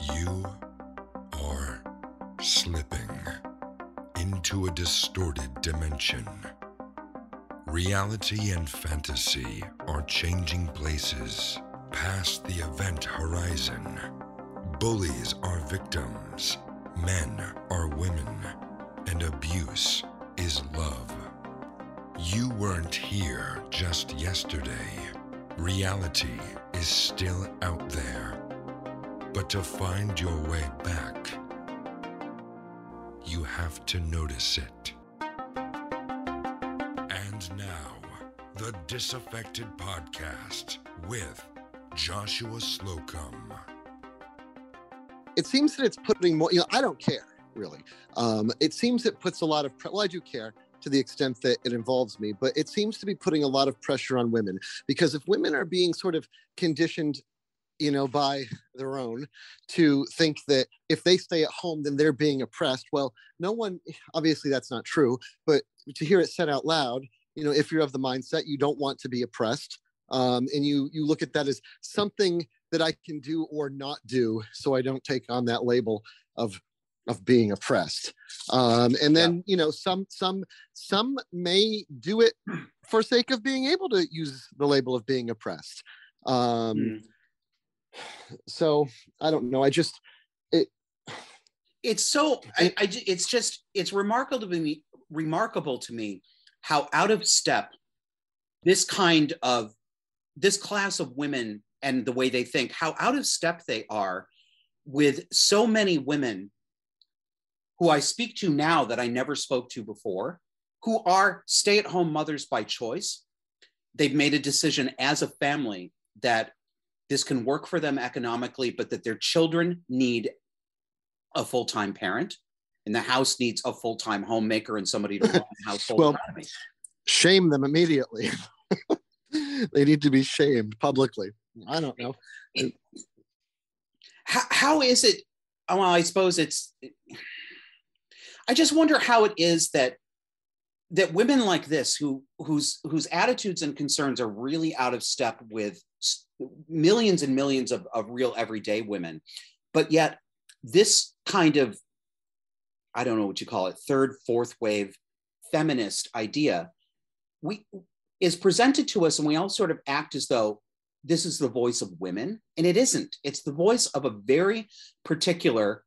You are slipping into a distorted dimension. Reality and fantasy are changing places past the event horizon. Bullies are victims, men are women, and abuse is love. You weren't here just yesterday. Reality is still out there. But to find your way back, you have to notice it. And now, the Disaffected Podcast with Joshua Slocum. it seems that it's putting more you know i don't care really um, it seems it puts a lot of pre- well i do care to the extent that it involves me but it seems to be putting a lot of pressure on women because if women are being sort of conditioned you know by their own to think that if they stay at home then they're being oppressed well no one obviously that's not true but to hear it said out loud you know if you're of the mindset you don't want to be oppressed um, and you you look at that as something that I can do or not do, so I don't take on that label of of being oppressed. Um, and then you know some some some may do it for sake of being able to use the label of being oppressed. Um, Mm. So I don't know. I just it it's so I, I it's just it's remarkable to me remarkable to me how out of step this kind of this class of women and the way they think how out of step they are with so many women who I speak to now that I never spoke to before who are stay-at-home mothers by choice they've made a decision as a family that this can work for them economically but that their children need a full-time parent and the house needs a full-time homemaker and somebody to run the household Well, economy. shame them immediately. they need to be shamed publicly. I don't know. how, how is it oh, well i suppose it's i just wonder how it is that that women like this who whose whose attitudes and concerns are really out of step with millions and millions of, of real everyday women. But yet this kind of i don't know what you call it third fourth wave feminist idea we is presented to us and we all sort of act as though this is the voice of women and it isn't. It's the voice of a very particular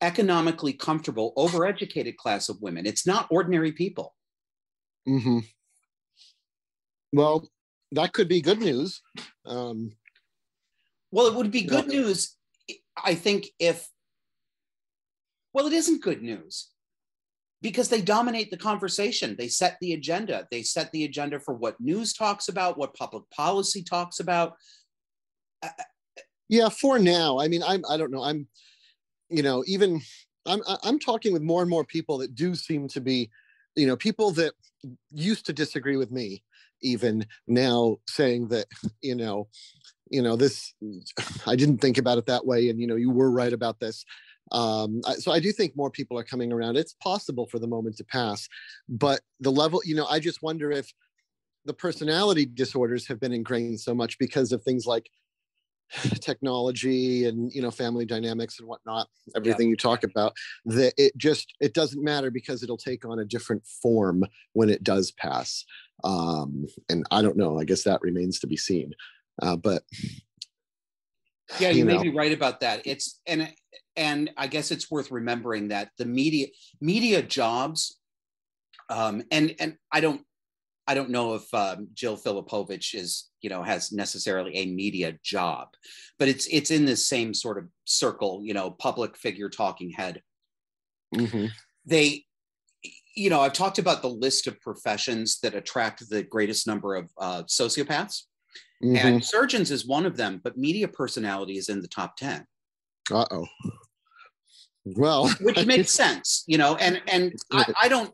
economically comfortable overeducated class of women. It's not ordinary people hmm Well, that could be good news. Um, well it would be good Yeah. news i think if well it isn't good news because they dominate the conversation they set the agenda they set the agenda for what news talks about what public policy talks about yeah, for now. I mean, I'm. I don't know. I'm. You know, even I'm. I'm talking with more and more people that do seem to be, you know, people that used to disagree with me, even now saying that, you know, you know, this. I didn't think about it that way, and you know, you were right about this. Um, so I do think more people are coming around. It's possible for the moment to pass, but the level, you know, I just wonder if the personality disorders have been ingrained so much because of things like technology and you know family dynamics and whatnot everything you talk about that it just it doesn't matter because it'll take on a different form when it does pass. Um and i don't know i guess that remains to be seen. Uh, but yeah you, you may know. be right about that. It's and and i guess it's worth remembering that the media media jobs um and and i don't i don't know if um, Jill Filipovic is you know has necessarily a media job but it's it's in this same sort of circle you know public figure talking head. Mhm, they you know i've talked about the list of professions that attract the greatest number of uh, sociopaths. Mhm. and surgeons is one of them but media personality is in the top 10 uh-oh. Well which makes sense you know and and I, I don't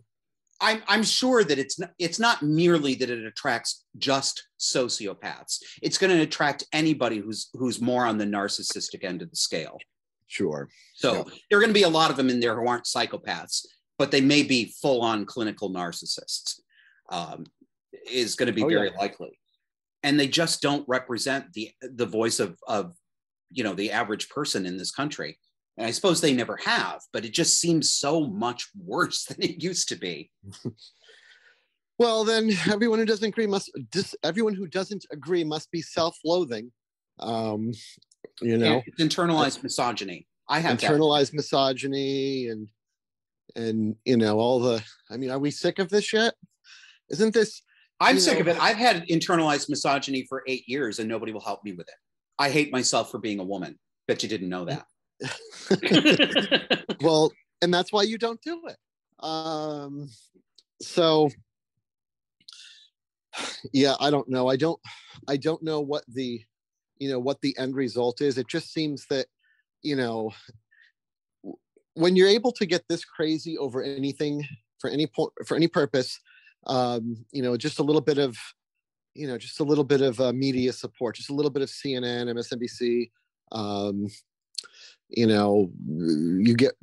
I'm, I'm sure that it's not, it's not merely that it attracts just sociopaths. It's going to attract anybody who's who's more on the narcissistic end of the scale. sure So Yeah. there are going to be a lot of them in there who aren't psychopaths, but they may be full on clinical narcissists. Um, is going to be Oh, very yeah. likely, and they just don't represent the the voice of of you know the average person in this country and i suppose they never have but it just seems so much worse than it used to be. Well then everyone who doesn't agree must dis, everyone who doesn't agree must be self-loathing. Um you know? it's internalized misogyny. I have internalized that. misogyny and and you know all the i mean are we sick of this yet isn't this i'm sick know, of it. I've had internalized misogyny for eight years and nobody will help me with it. I hate myself for being a woman bet you didn't know that well and that's why you don't do it. Um so yeah i don't know. I don't i don't know what the you know what the end result is. It just seems that you know when you're able to get this crazy over anything for any point for any purpose um you know just a little bit of you know just a little bit of uh, media support just a little bit of cnn msnbc um you know you get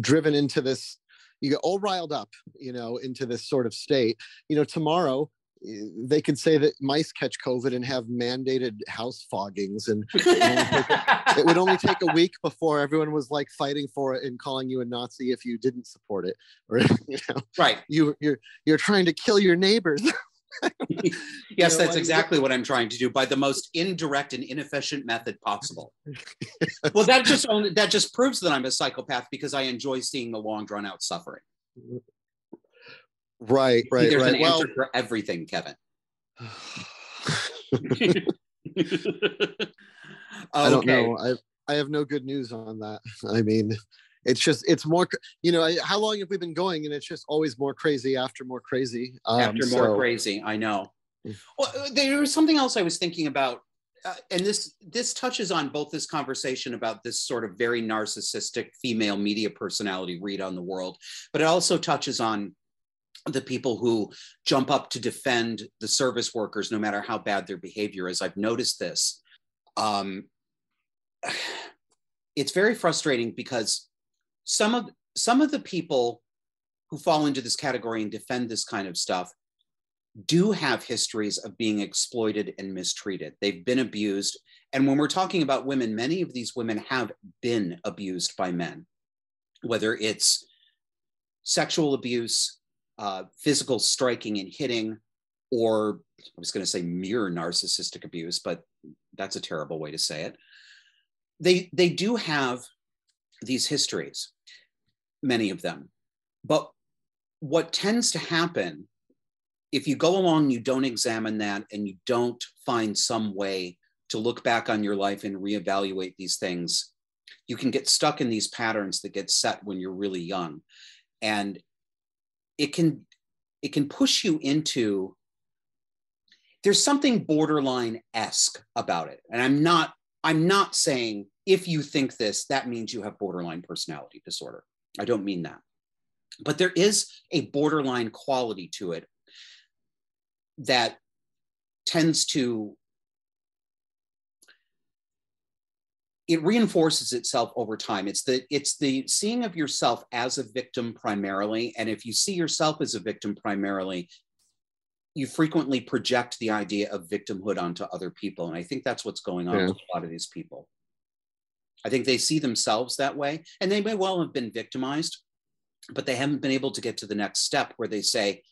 driven into this you get all riled up you know into this sort of state you know tomorrow eh, they could say that mice catch COVID and have mandated house foggings, and it would only take a week before everyone was like fighting for it and calling you a Nazi if you didn't support it, or you know, right? You you're you're trying to kill your neighbors. yes, that's exactly what I'm trying to do by the most indirect and inefficient method possible. well, that just only that just proves that I'm a psychopath because I enjoy seeing the long drawn out suffering. Right, right, There's right. an well, answer for everything, Kevin. okay. I don't know. I I have no good news on that. I mean, it's just it's more. You know, how long have we been going? And it's just always more crazy after more crazy. Um, after more so. crazy, I know. Mm. Well, uh, there was something else I was thinking about, uh, and this this touches on both this conversation about this sort of very narcissistic female media personality read on the world, but it also touches on the people who jump up to defend the service workers, no matter how bad their behavior is. I've noticed this. Um, it's very frustrating because some of some of the people who fall into this category and defend this kind of stuff do have histories of being exploited and mistreated. They've been abused. And when we're talking about women, many of these women have been abused by men, whether it's sexual abuse, uh, physical striking and hitting, or I was going to say mere narcissistic abuse, but that's a terrible way to say it. They they do have these histories, many of them, but what tends to happen if you go along, you don't examine that, and you don't find some way to look back on your life and reevaluate these things, you can get stuck in these patterns that get set when you're really young. And it can it can push you into there's something borderline esque about it. And i'm not i'm not saying if you think this that means you have borderline personality disorder i don't mean that. But there is a borderline quality to it that tends to it reinforces itself over time. It's the it's the seeing of yourself as a victim primarily. And if you see yourself as a victim primarily you frequently project the idea of victimhood onto other people. And i think that's what's going on yeah. with a lot of these people i think they see themselves that way and they may well have been victimized but they haven't been able to get to the next step where they say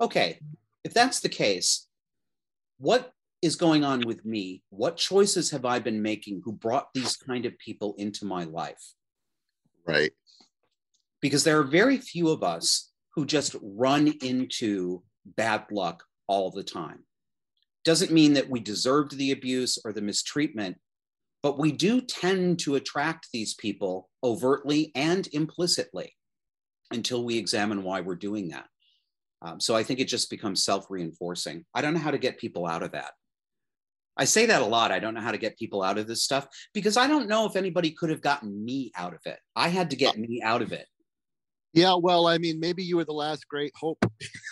okay if that's the case what is going on with me? What choices have I been making who brought these kind of people into my life? Right. Because there are very few of us who just run into bad luck all the time. Doesn't mean that we deserved the abuse or the mistreatment, but we do tend to attract these people overtly and implicitly until we examine why we're doing that. Um, so I think it just becomes self reinforcing. I don't know how to get people out of that. I say that a lot. I don't know how to get people out of this stuff because I don't know if anybody could have gotten me out of it. I had to get me out of it. Yeah, well, I mean, maybe you were the last great hope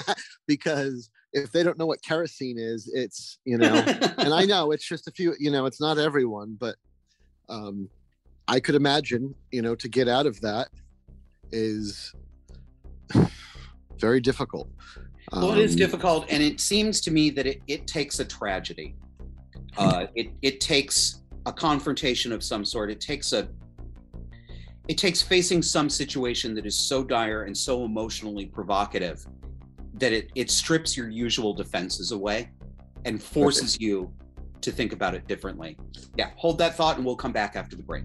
because if they don't know what kerosene is, it's, you know, and I know it's just a few, you know, it's not everyone, but um, I could imagine, you know, to get out of that is very difficult. Well, it is um, difficult. And it seems to me that it, it takes a tragedy uh, it, it takes a confrontation of some sort. It takes a it takes facing some situation that is so dire and so emotionally provocative that it it strips your usual defenses away and forces okay. you to think about it differently. Yeah, hold that thought and we'll come back after the break.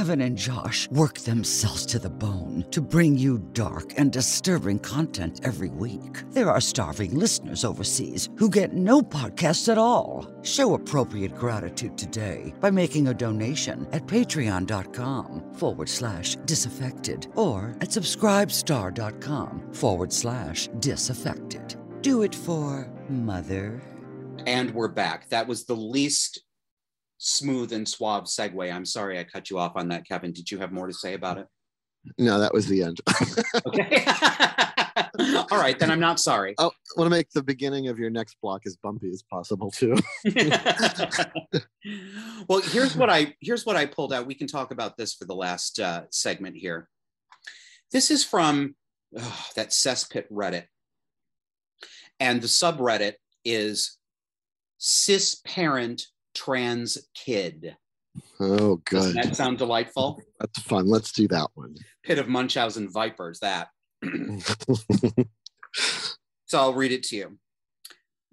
Kevin and Josh work themselves to the bone to bring you dark and disturbing content every week. There are starving listeners overseas who get no podcasts at all. Show appropriate gratitude today by making a donation at patreon.com forward slash disaffected or at subscribestar.com forward slash disaffected. Do it for Mother. And we're back. That was the least smooth and suave segue. I'm sorry I cut you off on that, Kevin. Did you have more to say about it? No, that was the end. okay. All right, then I'm not sorry. I want to make the beginning of your next block as bumpy as possible too. well, here's what I here's what I pulled out. We can talk about this for the last uh, segment here. This is from oh, that cesspit Reddit, and the subreddit is cis parent trans kid. Oh, good. Doesn't that sound delightful? That's fun. Let's do that one. Pit of Munchausen vipers, that. so I'll read it to you.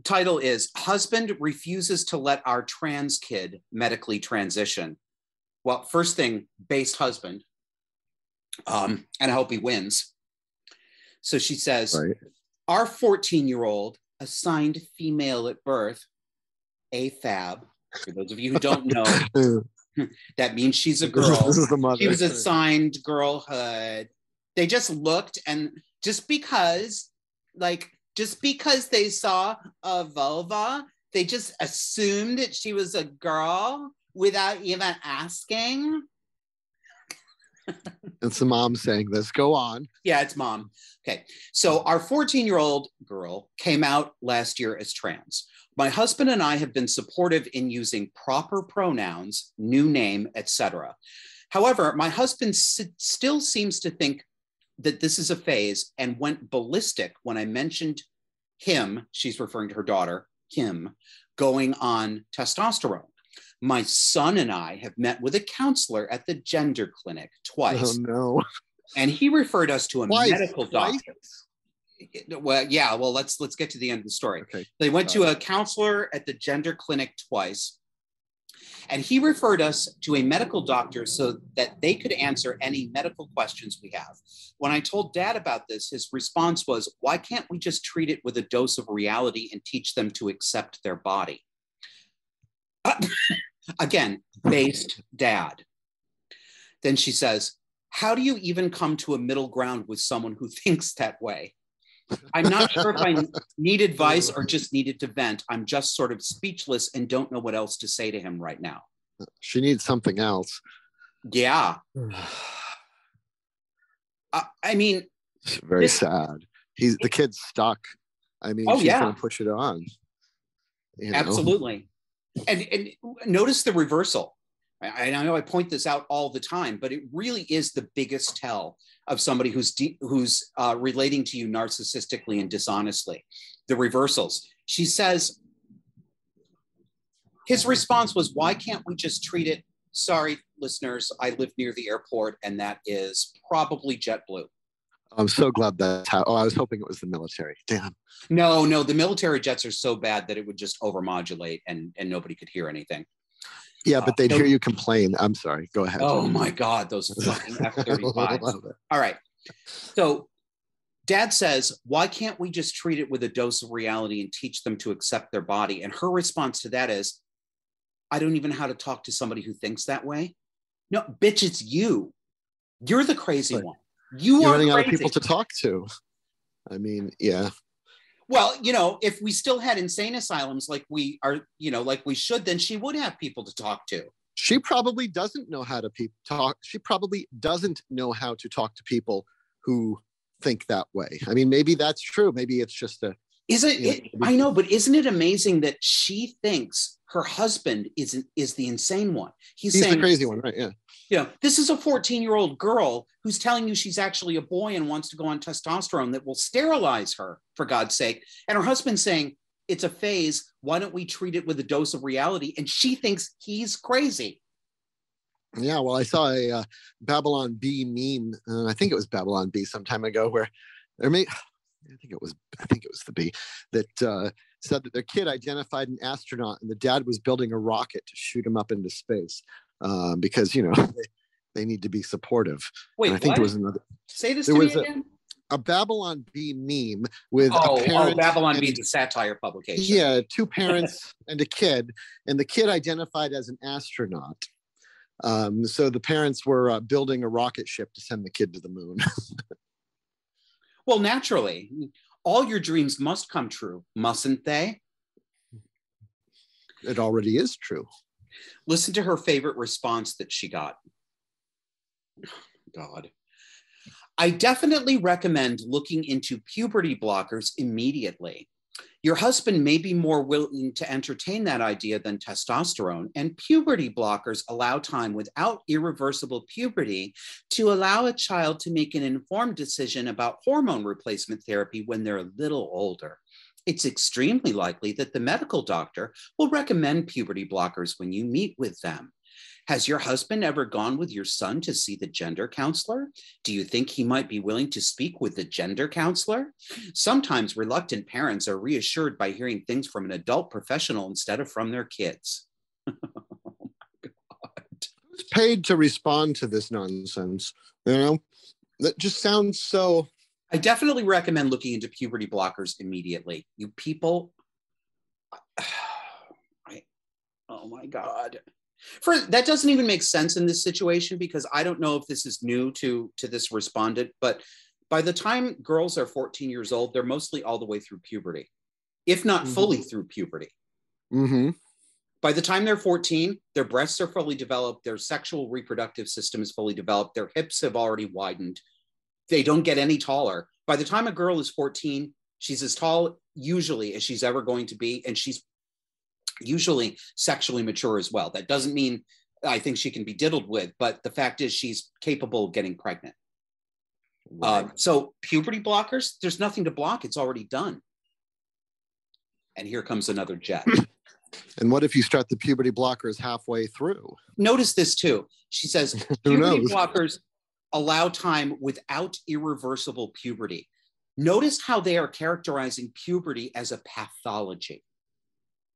Title is Husband Refuses to Let Our Trans Kid Medically Transition. Well, first thing, based husband. Um, and I hope he wins. So she says, right. Our 14 year old, assigned female at birth, AFAB, for those of you who don't know, that means she's a girl. This is the mother. She was assigned girlhood. They just looked and just because, like, just because they saw a vulva, they just assumed that she was a girl without even asking. it's the mom saying this. Go on. Yeah, it's mom. Okay. So our 14 year old girl came out last year as trans. My husband and I have been supportive in using proper pronouns, new name, etc. However, my husband s- still seems to think that this is a phase and went ballistic when I mentioned him, she's referring to her daughter, Kim, going on testosterone. My son and I have met with a counselor at the gender clinic twice. Oh, no. And he referred us to a twice, medical doctor. Twice? Well yeah well let's let's get to the end of the story. Okay. they went to a counselor at the gender clinic twice and he referred us to a medical doctor so that they could answer any medical questions we have. When i told dad about this his response was why can't we just treat it with a dose of reality and teach them to accept their body? Again based dad. Then she says how do you even come to a middle ground with someone who thinks that way I'm not sure if I need advice or just needed to vent. I'm just sort of speechless and don't know what else to say to him right now. She needs something else. Yeah. uh, I mean, it's very this, sad. He's the kid's stuck. I mean, oh, she's yeah. gonna push it on. You know? Absolutely. And and notice the reversal. I, I know I point this out all the time, but it really is the biggest tell of somebody who's de- who's uh, relating to you narcissistically and dishonestly. The reversals. She says. His response was, "Why can't we just treat it?" Sorry, listeners, I live near the airport, and that is probably JetBlue. I'm so glad that's how. Oh, I was hoping it was the military. Damn. No, no, the military jets are so bad that it would just overmodulate and and nobody could hear anything. Yeah, but they'd uh, hear you complain. I'm sorry. Go ahead. Oh my God, those fucking F-35s. All right. So dad says, why can't we just treat it with a dose of reality and teach them to accept their body? And her response to that is, I don't even know how to talk to somebody who thinks that way. No, bitch, it's you. You're the crazy right. one. You You're are running crazy. out of people to talk to. I mean, yeah. Well, you know, if we still had insane asylums like we are, you know, like we should, then she would have people to talk to. She probably doesn't know how to pe- talk. She probably doesn't know how to talk to people who think that way. I mean, maybe that's true. Maybe it's just a. Is it? it I know, but isn't it amazing that she thinks her husband is is the insane one? He's, He's saying, the crazy one, right? Yeah. Know, this is a 14 year old girl who's telling you she's actually a boy and wants to go on testosterone that will sterilize her, for God's sake. And her husband's saying, it's a phase. Why don't we treat it with a dose of reality? And she thinks he's crazy. Yeah, well, I saw a uh, Babylon Bee meme. Uh, I think it was Babylon Bee some time ago, where there may, I think it was, I think it was the Bee that uh, said that their kid identified an astronaut, and the dad was building a rocket to shoot him up into space um, because you know they, they, need to be supportive. Wait, and I think what? there was another. Say this There to me was a- again. A Babylon Bee meme with Oh, a oh, Babylon and- Bee, the satire publication. Yeah, two parents and a kid, and the kid identified as an astronaut. Um, so the parents were uh, building a rocket ship to send the kid to the moon. Well, naturally, all your dreams must come true, mustn't they? it already is true. Listen to her favorite response that she got. God. I definitely recommend looking into puberty blockers immediately. Your husband may be more willing to entertain that idea than testosterone, and puberty blockers allow time without irreversible puberty to allow a child to make an informed decision about hormone replacement therapy when they're a little older. It's extremely likely that the medical doctor will recommend puberty blockers when you meet with them. Has your husband ever gone with your son to see the gender counselor? Do you think he might be willing to speak with the gender counselor? Sometimes reluctant parents are reassured by hearing things from an adult professional instead of from their kids. Who's paid to respond to this nonsense? You know, that just sounds so. I definitely recommend looking into puberty blockers immediately. You people, I, oh my God. For that doesn't even make sense in this situation because I don't know if this is new to to this respondent, but by the time girls are 14 years old, they're mostly all the way through puberty, if not Mhm. fully through puberty. Mm-hmm. By the time they're 14, their breasts are fully developed, their sexual reproductive system is fully developed, their hips have already widened. They don't get any taller. By the time a girl is 14, she's as tall usually as she's ever going to be, and she's usually sexually mature as well. That doesn't mean I think she can be diddled with, but the fact is she's capable of getting pregnant. Uh, so puberty blockers, there's nothing to block. It's already done. And here comes another jet. and what if you start the puberty blockers halfway through? Notice this too. She says puberty knows? blockers allow time without irreversible puberty. Notice how they are characterizing puberty as a pathology.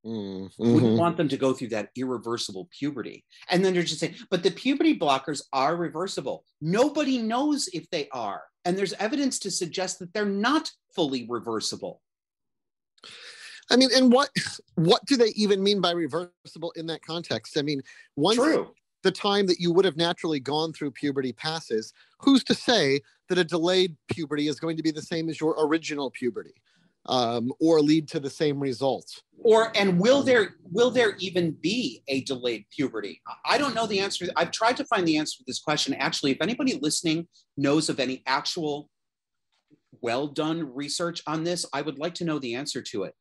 Mm, Wouldn't want them to go through that irreversible puberty. And then they're just saying, but the puberty blockers are reversible. Nobody knows if they are. And there's evidence to suggest that they're not fully reversible. I mean, and what what do they even mean by reversible in that context? I mean, once True. the time that you would have naturally gone through puberty passes, who's to say that a delayed puberty is going to be the same as your original puberty, um, or lead to the same results? or and will there will there even be a delayed puberty? I don't know the answer. I've tried to find the answer to this question. Actually if anybody listening knows of any actual well done research on this i would like to know the answer to it.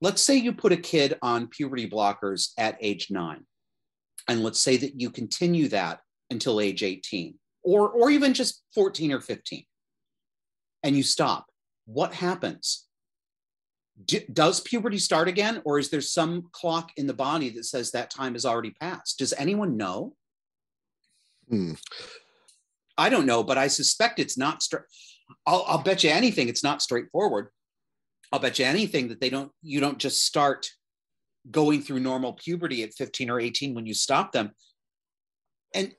Let's say you put a kid on puberty blockers at age 9 and let's say that you continue that until age 18 or or even just 14 or 15 and you stop. What happens D- does puberty start again or is there some clock in the body that says that time has already passed? Does anyone know? Hmm. i don't know but i suspect it's not straight I'll, I'll bet you anything it's not straightforward. I'll bet you anything that they don't you don't just start going through normal puberty at 15 or 18 when you stop them. And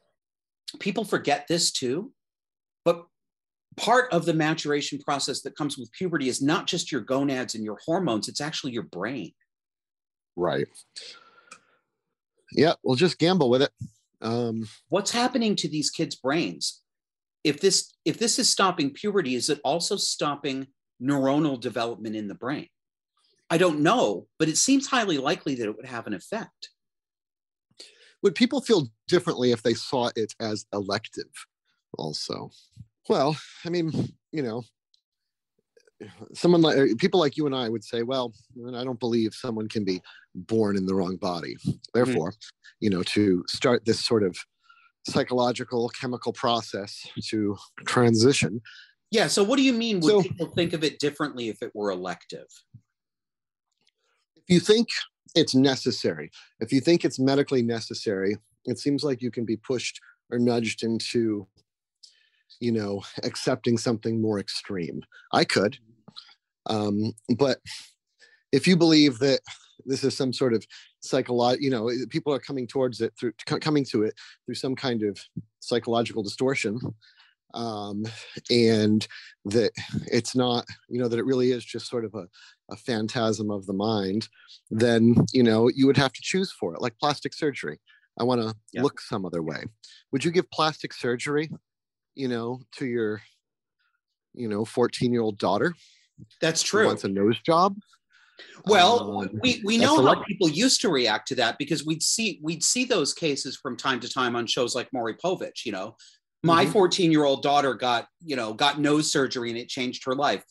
people forget this too but part of the maturation process that comes with puberty is not just your gonads and your hormones it's actually your brain Right. Yeah, we'll just gamble with it. Um, what's happening to these kids brains if this if this is stopping puberty is it also stopping neuronal development in the brain i don't know but it seems highly likely that it would have an effect would people feel differently if they saw it as elective? Also, well, I mean, you know, someone like uh, people like you and I would say, well, I don't believe someone can be born in the wrong body. Therefore, you know, to start this sort of psychological chemical process to transition. Yeah. So, what do you mean? Would So- people think of it differently if it were elective? If you think it's necessary, if you think it's medically necessary, it seems like you can be pushed or nudged into, you know, accepting something more extreme. I could. Um, but if you believe that this is some sort of psychological, you know, people are coming towards it through co- coming to it through some kind of psychological distortion, um, and that it's not, you know, that it really is just sort of a, a phantasm of the mind, then you know you would have to choose for it, like plastic surgery. I want to Yeah. look some other way. Would you give plastic surgery, you know, to your, you know, 14 year old daughter That's true. wants a nose job? Well, Um, we, we know how people used to react to that because we'd see we'd see those cases from time to time on shows like Maury Povich. You know, my Mhm. 14 year old daughter got you know got nose surgery and it changed her life.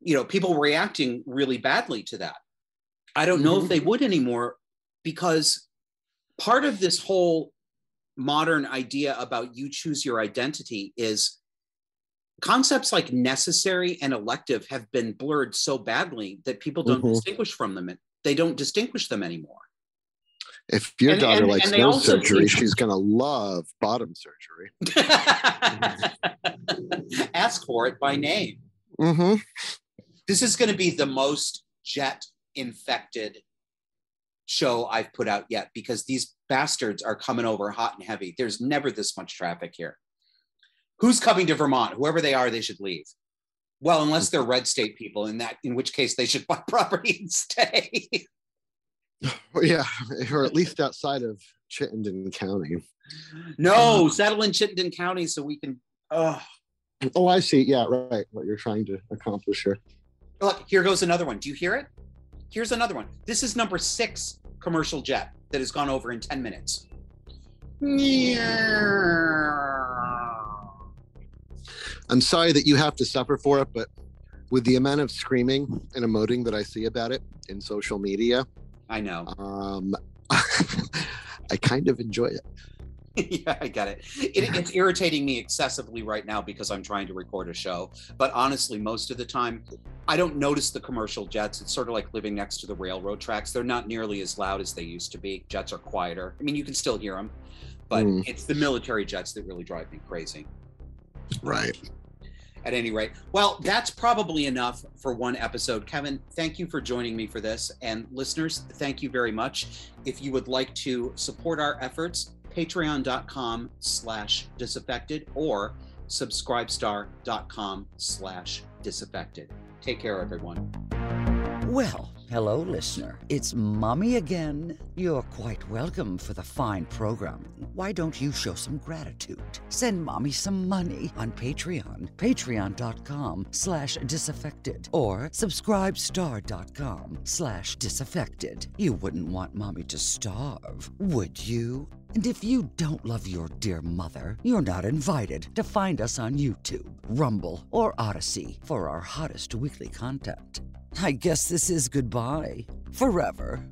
You know, people were reacting really badly to that. I don't know if Mhm. they would anymore because part of this whole modern idea about you choose your identity is concepts like necessary and elective have been blurred so badly that people don't Mhm. distinguish from them. They don't distinguish them anymore. if your and- daughter and- likes and nose surgery, teach- she's gonna love bottom surgery. Ask for it by name. Mm-hmm. This is going to be the most jet infected show I've put out yet because these bastards are coming over hot and heavy. There's never this much traffic here. Who's coming to Vermont? Whoever they are, they should leave. Well, unless they're red state people, in that in which case they should buy property and stay. Yeah, or at least outside of Chittenden County. no, um, settle in Chittenden County so we can. Oh, Oh, I see. Yeah, right. What you're trying to accomplish here. look, here goes another one. Do you hear it? Here's another one. This is number six commercial jet that has gone over in 10 minutes. I'm sorry that you have to suffer for it, but with the amount of screaming and emoting that I see about it in social media, I know. um, I kind of enjoy it. yeah, I get it. it. It's irritating me excessively right now because I'm trying to record a show. But honestly, most of the time, I don't notice the commercial jets. It's sort of like living next to the railroad tracks. They're not nearly as loud as they used to be. Jets are quieter. I mean, you can still hear them, but Mm. it's the military jets that really drive me crazy. Right. At any rate, well, that's probably enough for one episode. Kevin, thank you for joining me for this. And listeners, thank you very much. If you would like to support our efforts, patreon.com slash disaffected or subscribestar.com slash disaffected. Take care, everyone. Well, hello, listener. It's Mommy again. You're quite welcome for the fine programming. Why don't you show some gratitude? Send Mommy some money on Patreon, patreon.com slash disaffected, or subscribestar.com slash disaffected. You wouldn't want Mommy to starve, would you? And if you don't love your dear mother, you're not invited to find us on YouTube, Rumble, or Odysee for our hottest weekly content. I guess this is goodbye. Forever.